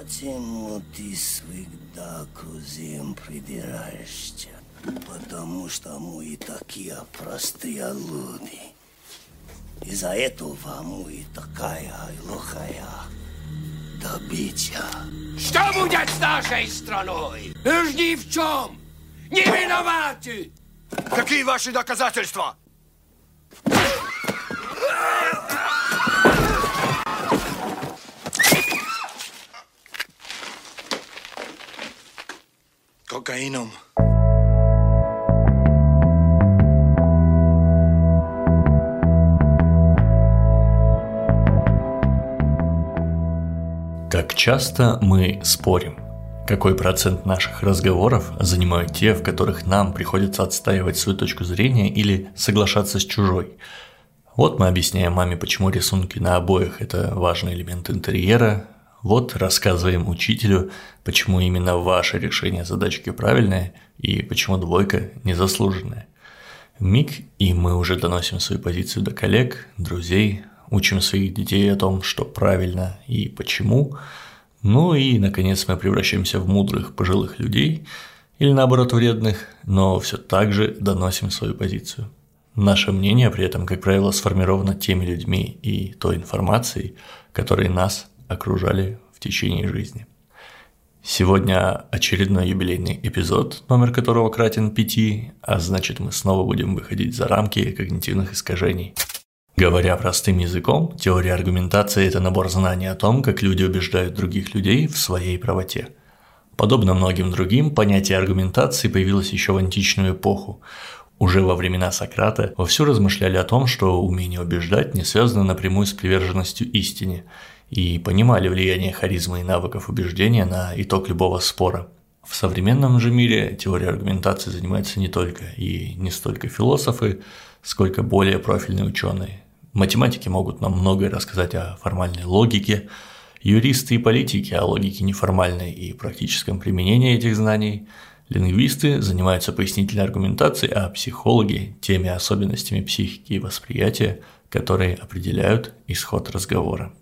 Почему ты всегда к кузим придираешься? Потому что мы такие простые люди. Из-за этого мы такая глухая добыча. Что будет с нашей страной? Уж ни в чем! Не виноваты! Какие ваши доказательства? Кокаином. Как часто мы спорим? Какой процент наших разговоров занимают те, в которых нам приходится отстаивать свою точку зрения или соглашаться с чужой? Вот мы объясняем маме, почему рисунки на обоях – это важный элемент интерьера. Вот рассказываем учителю, почему именно ваше решение задачки правильное и почему двойка незаслуженная. Миг, и мы уже доносим свою позицию до коллег, друзей, учим своих детей о том, что правильно и почему. Ну и, наконец, мы превращаемся в мудрых пожилых людей, или наоборот вредных, но все так же доносим свою позицию. Наше мнение при этом, как правило, сформировано теми людьми и той информацией, которые нас окружали в течение жизни. Сегодня очередной юбилейный эпизод, номер которого кратен пяти, а значит мы снова будем выходить за рамки когнитивных искажений – Говоря простым языком, теория аргументации – это набор знаний о том, как люди убеждают других людей в своей правоте. Подобно многим другим, понятие аргументации появилось еще в античную эпоху. Уже во времена Сократа вовсю размышляли о том, что умение убеждать не связано напрямую с приверженностью истине, и понимали влияние харизмы и навыков убеждения на итог любого спора. В современном же мире теорией аргументации занимаются не только и не столько философы, сколько более профильные ученые. Математики могут нам многое рассказать о формальной логике, юристы и политики о логике неформальной и практическом применении этих знаний, лингвисты занимаются пояснительной аргументацией, а психологи – теми особенностями психики и восприятия, которые определяют исход разговора.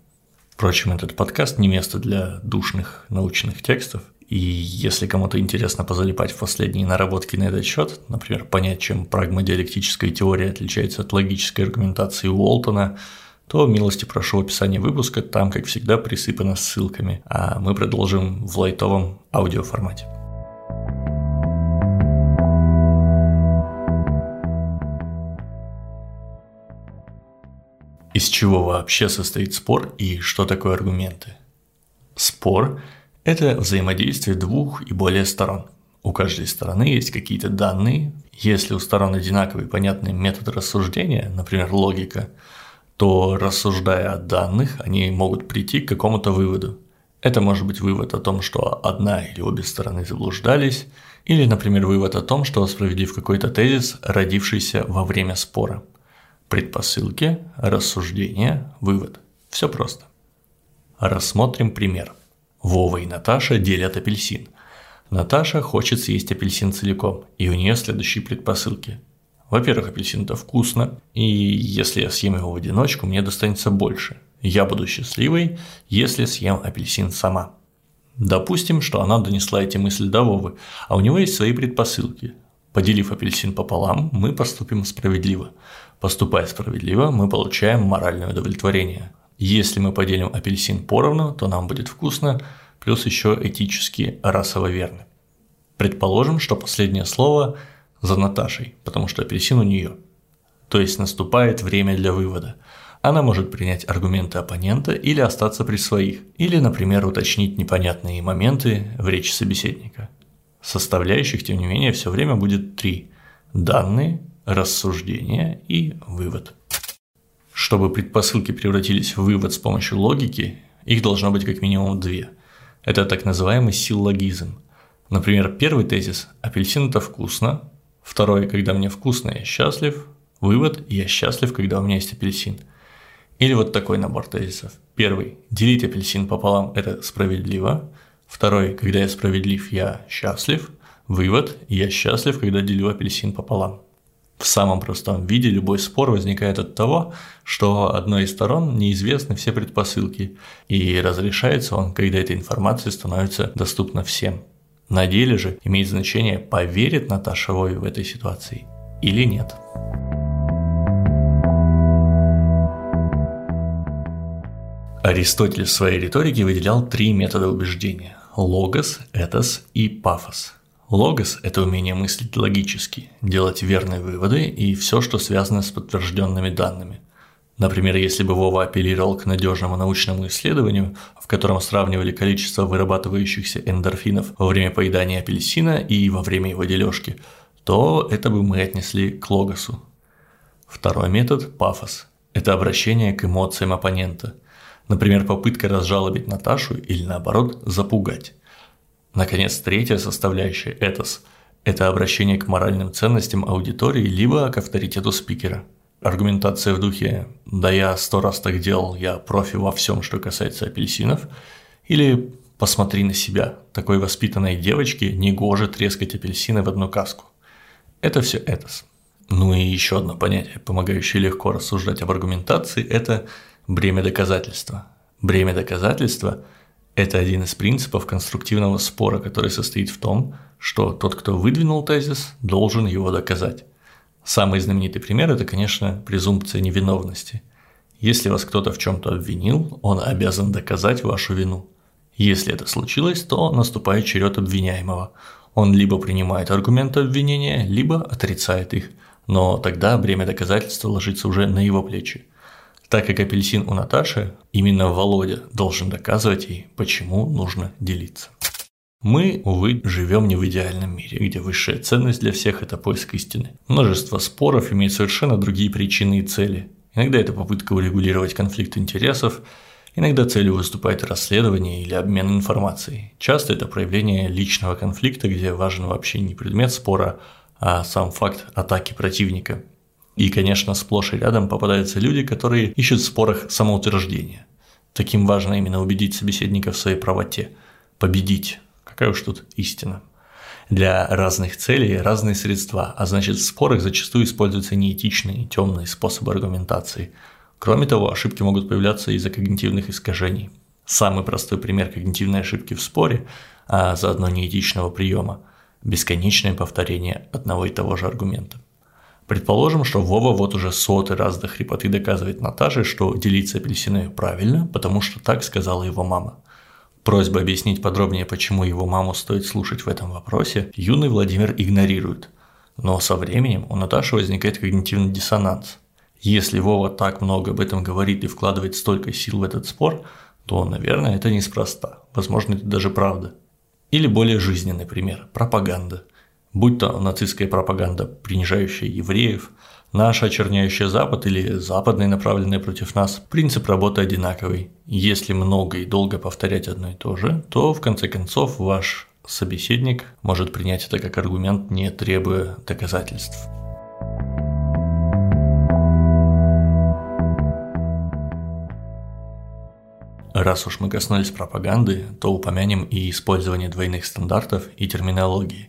Впрочем, этот подкаст не место для душных научных текстов – и если кому-то интересно позалипать в последние наработки на этот счет, например, понять, чем прагмодиалектическая теория отличается от логической аргументации Уолтона, то милости прошу в описании выпуска, там, как всегда, присыпано ссылками, а мы продолжим в лайтовом аудиоформате. Из чего вообще состоит спор и что такое аргументы? Спор это взаимодействие двух и более сторон. У каждой стороны есть какие-то данные. Если у сторон одинаковый понятный метод рассуждения, например, логика, то рассуждая о данных, они могут прийти к какому-то выводу. Это может быть вывод о том, что одна или обе стороны заблуждались, или, например, вывод о том, что справедлив какой-то тезис, родившийся во время спора. Предпосылки, рассуждение, вывод. Все просто. Рассмотрим пример. Вова и Наташа делят апельсин. Наташа хочет съесть апельсин целиком, и у нее следующие предпосылки. Во-первых, апельсин это вкусно, и если я съем его в одиночку, мне достанется больше. Я буду счастливой, если съем апельсин сама. Допустим, что она донесла эти мысли до Вовы, а у него есть свои предпосылки. Поделив апельсин пополам, мы поступим справедливо. Поступая справедливо, мы получаем моральное удовлетворение. Если мы поделим апельсин поровну, то нам будет вкусно, плюс еще этически расово верно. Предположим, что последнее слово за Наташей, потому что апельсин у нее. То есть наступает время для вывода. Она может принять аргументы оппонента или остаться при своих, или, например, уточнить непонятные моменты в речи собеседника. Составляющих, тем не менее, все время будет три – данные, рассуждения и вывод – чтобы предпосылки превратились в вывод с помощью логики, их должно быть как минимум две. Это так называемый силлогизм. Например, первый тезис – апельсин – это вкусно. Второй – когда мне вкусно, я счастлив. Вывод – я счастлив, когда у меня есть апельсин. Или вот такой набор тезисов. Первый – делить апельсин пополам – это справедливо. Второй – когда я справедлив, я счастлив. Вывод – я счастлив, когда делю апельсин пополам. В самом простом виде любой спор возникает от того, что одной из сторон неизвестны все предпосылки, и разрешается он, когда эта информация становится доступна всем. На деле же имеет значение, поверит Наташа Вове в этой ситуации или нет. Аристотель в своей риторике выделял три метода убеждения – логос, этос и пафос – Логос – это умение мыслить логически, делать верные выводы и все, что связано с подтвержденными данными. Например, если бы Вова апеллировал к надежному научному исследованию, в котором сравнивали количество вырабатывающихся эндорфинов во время поедания апельсина и во время его дележки, то это бы мы отнесли к логосу. Второй метод – пафос. Это обращение к эмоциям оппонента. Например, попытка разжалобить Наташу или наоборот запугать. Наконец, третья составляющая – этос – это обращение к моральным ценностям аудитории либо к авторитету спикера. Аргументация в духе «да я сто раз так делал, я профи во всем, что касается апельсинов» или «посмотри на себя, такой воспитанной девочке не гоже трескать апельсины в одну каску». Это все этос. Ну и еще одно понятие, помогающее легко рассуждать об аргументации – это бремя доказательства. Бремя доказательства – это один из принципов конструктивного спора, который состоит в том, что тот, кто выдвинул тезис, должен его доказать. Самый знаменитый пример – это, конечно, презумпция невиновности. Если вас кто-то в чем-то обвинил, он обязан доказать вашу вину. Если это случилось, то наступает черед обвиняемого. Он либо принимает аргументы обвинения, либо отрицает их, но тогда бремя доказательства ложится уже на его плечи – так как апельсин у Наташи, именно Володя должен доказывать ей, почему нужно делиться. Мы, увы, живем не в идеальном мире, где высшая ценность для всех – это поиск истины. Множество споров имеет совершенно другие причины и цели. Иногда это попытка урегулировать конфликт интересов, иногда целью выступает расследование или обмен информацией. Часто это проявление личного конфликта, где важен вообще не предмет спора, а сам факт атаки противника – и, конечно, сплошь и рядом попадаются люди, которые ищут в спорах самоутверждения. Таким важно именно убедить собеседника в своей правоте, победить. Какая уж тут истина. Для разных целей разные средства, а значит в спорах зачастую используются неэтичные, темные способы аргументации. Кроме того, ошибки могут появляться из-за когнитивных искажений. Самый простой пример когнитивной ошибки в споре, а заодно неэтичного приема – бесконечное повторение одного и того же аргумента. Предположим, что Вова вот уже сотый раз до хрипоты доказывает Наташе, что делиться апельсинами правильно, потому что так сказала его мама. Просьба объяснить подробнее, почему его маму стоит слушать в этом вопросе, юный Владимир игнорирует. Но со временем у Наташи возникает когнитивный диссонанс. Если Вова так много об этом говорит и вкладывает столько сил в этот спор, то, наверное, это неспроста. Возможно, это даже правда. Или более жизненный пример – пропаганда – Будь то нацистская пропаганда, принижающая евреев, наша очерняющая Запад или западная, направленная против нас, принцип работы одинаковый. Если много и долго повторять одно и то же, то в конце концов ваш собеседник может принять это как аргумент, не требуя доказательств. Раз уж мы коснулись пропаганды, то упомянем и использование двойных стандартов и терминологии –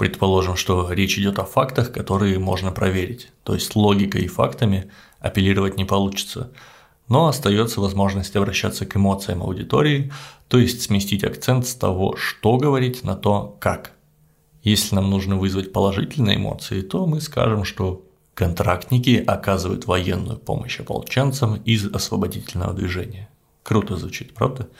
Предположим, что речь идет о фактах, которые можно проверить, то есть логикой и фактами апеллировать не получится, но остается возможность обращаться к эмоциям аудитории, то есть сместить акцент с того, что говорить, на то, как. Если нам нужно вызвать положительные эмоции, то мы скажем, что контрактники оказывают военную помощь ополченцам из освободительного движения. Круто звучит, правда?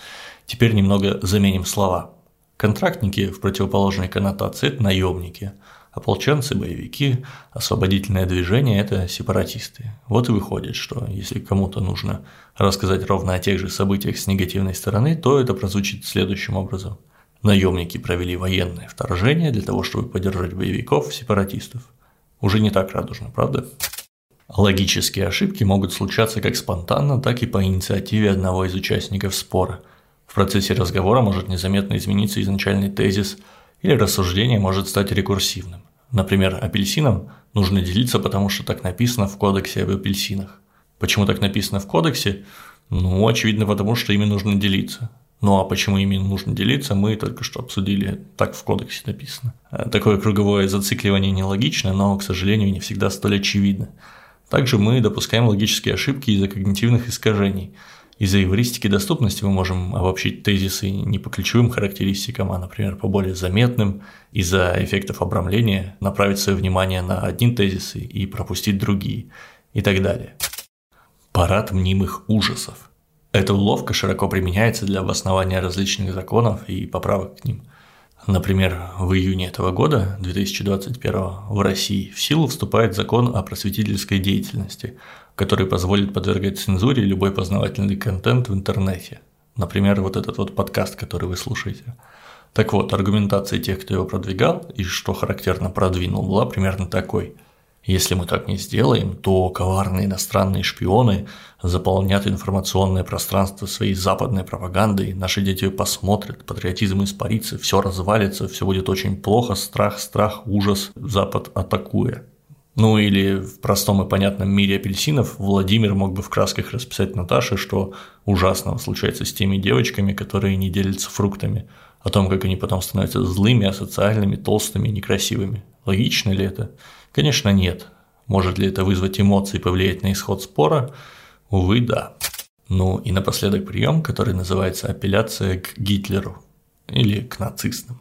Теперь немного заменим слова. Контрактники в противоположной коннотации – это наемники, ополченцы – боевики, освободительное движение – это сепаратисты. Вот и выходит, что если кому-то нужно рассказать ровно о тех же событиях с негативной стороны, то это прозвучит следующим образом. Наемники провели военное вторжение для того, чтобы поддержать боевиков, сепаратистов. Уже не так радужно, правда? Логические ошибки могут случаться как спонтанно, так и по инициативе одного из участников спора – в процессе разговора может незаметно измениться изначальный тезис или рассуждение может стать рекурсивным. Например, апельсином нужно делиться, потому что так написано в кодексе об апельсинах. Почему так написано в кодексе? Ну, очевидно, потому что ими нужно делиться. Ну а почему ими нужно делиться, мы только что обсудили, так в кодексе написано. Такое круговое зацикливание нелогично, но, к сожалению, не всегда столь очевидно. Также мы допускаем логические ошибки из-за когнитивных искажений. Из-за эвристики доступности мы можем обобщить тезисы не по ключевым характеристикам, а, например, по более заметным. Из-за эффектов обрамления направить свое внимание на одни тезисы и пропустить другие и так далее. Парад мнимых ужасов – эта уловка широко применяется для обоснования различных законов и поправок к ним. Например, в июне этого года, 2021, в России в силу вступает закон о просветительской деятельности, который позволит подвергать цензуре любой познавательный контент в интернете. Например, вот этот вот подкаст, который вы слушаете. Так вот, аргументация тех, кто его продвигал и, что характерно, продвинул, была примерно такой – если мы так не сделаем, то коварные иностранные шпионы заполнят информационное пространство своей западной пропагандой, наши дети посмотрят, патриотизм испарится, все развалится, все будет очень плохо, страх, страх, ужас, Запад атакуя. Ну или в простом и понятном мире апельсинов Владимир мог бы в красках расписать Наташе, что ужасного случается с теми девочками, которые не делятся фруктами, о том, как они потом становятся злыми, асоциальными, толстыми, некрасивыми. Логично ли это? Конечно, нет. Может ли это вызвать эмоции и повлиять на исход спора? Увы, да. Ну и напоследок прием, который называется апелляция к Гитлеру или к нацистам.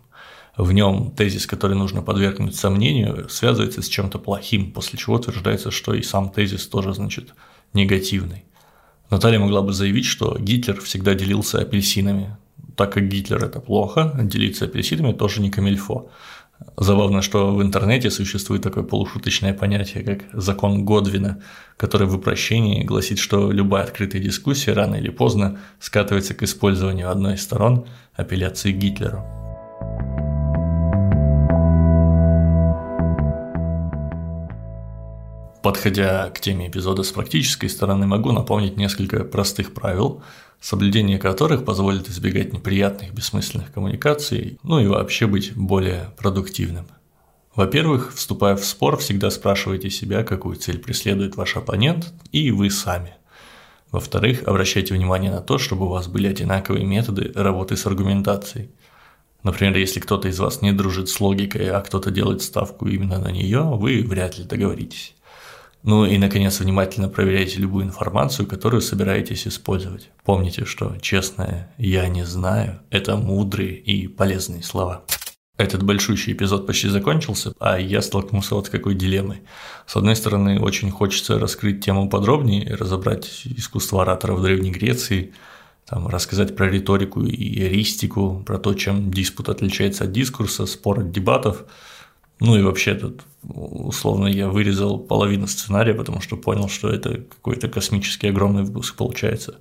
В нем тезис, который нужно подвергнуть сомнению, связывается с чем-то плохим, после чего утверждается, что и сам тезис тоже, значит, негативный. Наталья могла бы заявить, что Гитлер всегда делился апельсинами. Так как Гитлер – это плохо, делиться апельсинами тоже не камильфо. Забавно, что в интернете существует такое полушуточное понятие, как закон Годвина, который в упрощении гласит, что любая открытая дискуссия рано или поздно скатывается к использованию одной из сторон апелляции Гитлеру. Подходя к теме эпизода с практической стороны, могу напомнить несколько простых правил, соблюдение которых позволит избегать неприятных бессмысленных коммуникаций, ну и вообще быть более продуктивным. Во-первых, вступая в спор, всегда спрашивайте себя, какую цель преследует ваш оппонент и вы сами. Во-вторых, обращайте внимание на то, чтобы у вас были одинаковые методы работы с аргументацией. Например, если кто-то из вас не дружит с логикой, а кто-то делает ставку именно на нее, вы вряд ли договоритесь. Ну и, наконец, внимательно проверяйте любую информацию, которую собираетесь использовать. Помните, что честное «я не знаю» – это мудрые и полезные слова. Этот большущий эпизод почти закончился, а я столкнулся вот с какой дилеммой. С одной стороны, очень хочется раскрыть тему подробнее, разобрать искусство оратора в Древней Греции, там, рассказать про риторику и эристику, про то, чем диспут отличается от дискурса, спор от дебатов – ну и вообще тут условно я вырезал половину сценария, потому что понял, что это какой-то космический огромный выпуск получается.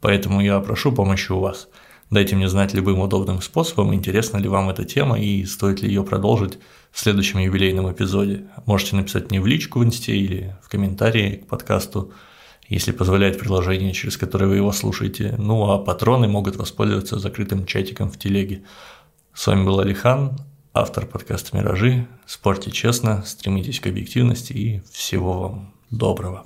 Поэтому я прошу помощи у вас. Дайте мне знать любым удобным способом, интересна ли вам эта тема и стоит ли ее продолжить в следующем юбилейном эпизоде. Можете написать мне в личку в инсте или в комментарии к подкасту, если позволяет приложение, через которое вы его слушаете. Ну а патроны могут воспользоваться закрытым чатиком в телеге. С вами был Алихан, автор подкаста «Миражи». Спорьте честно, стремитесь к объективности и всего вам доброго.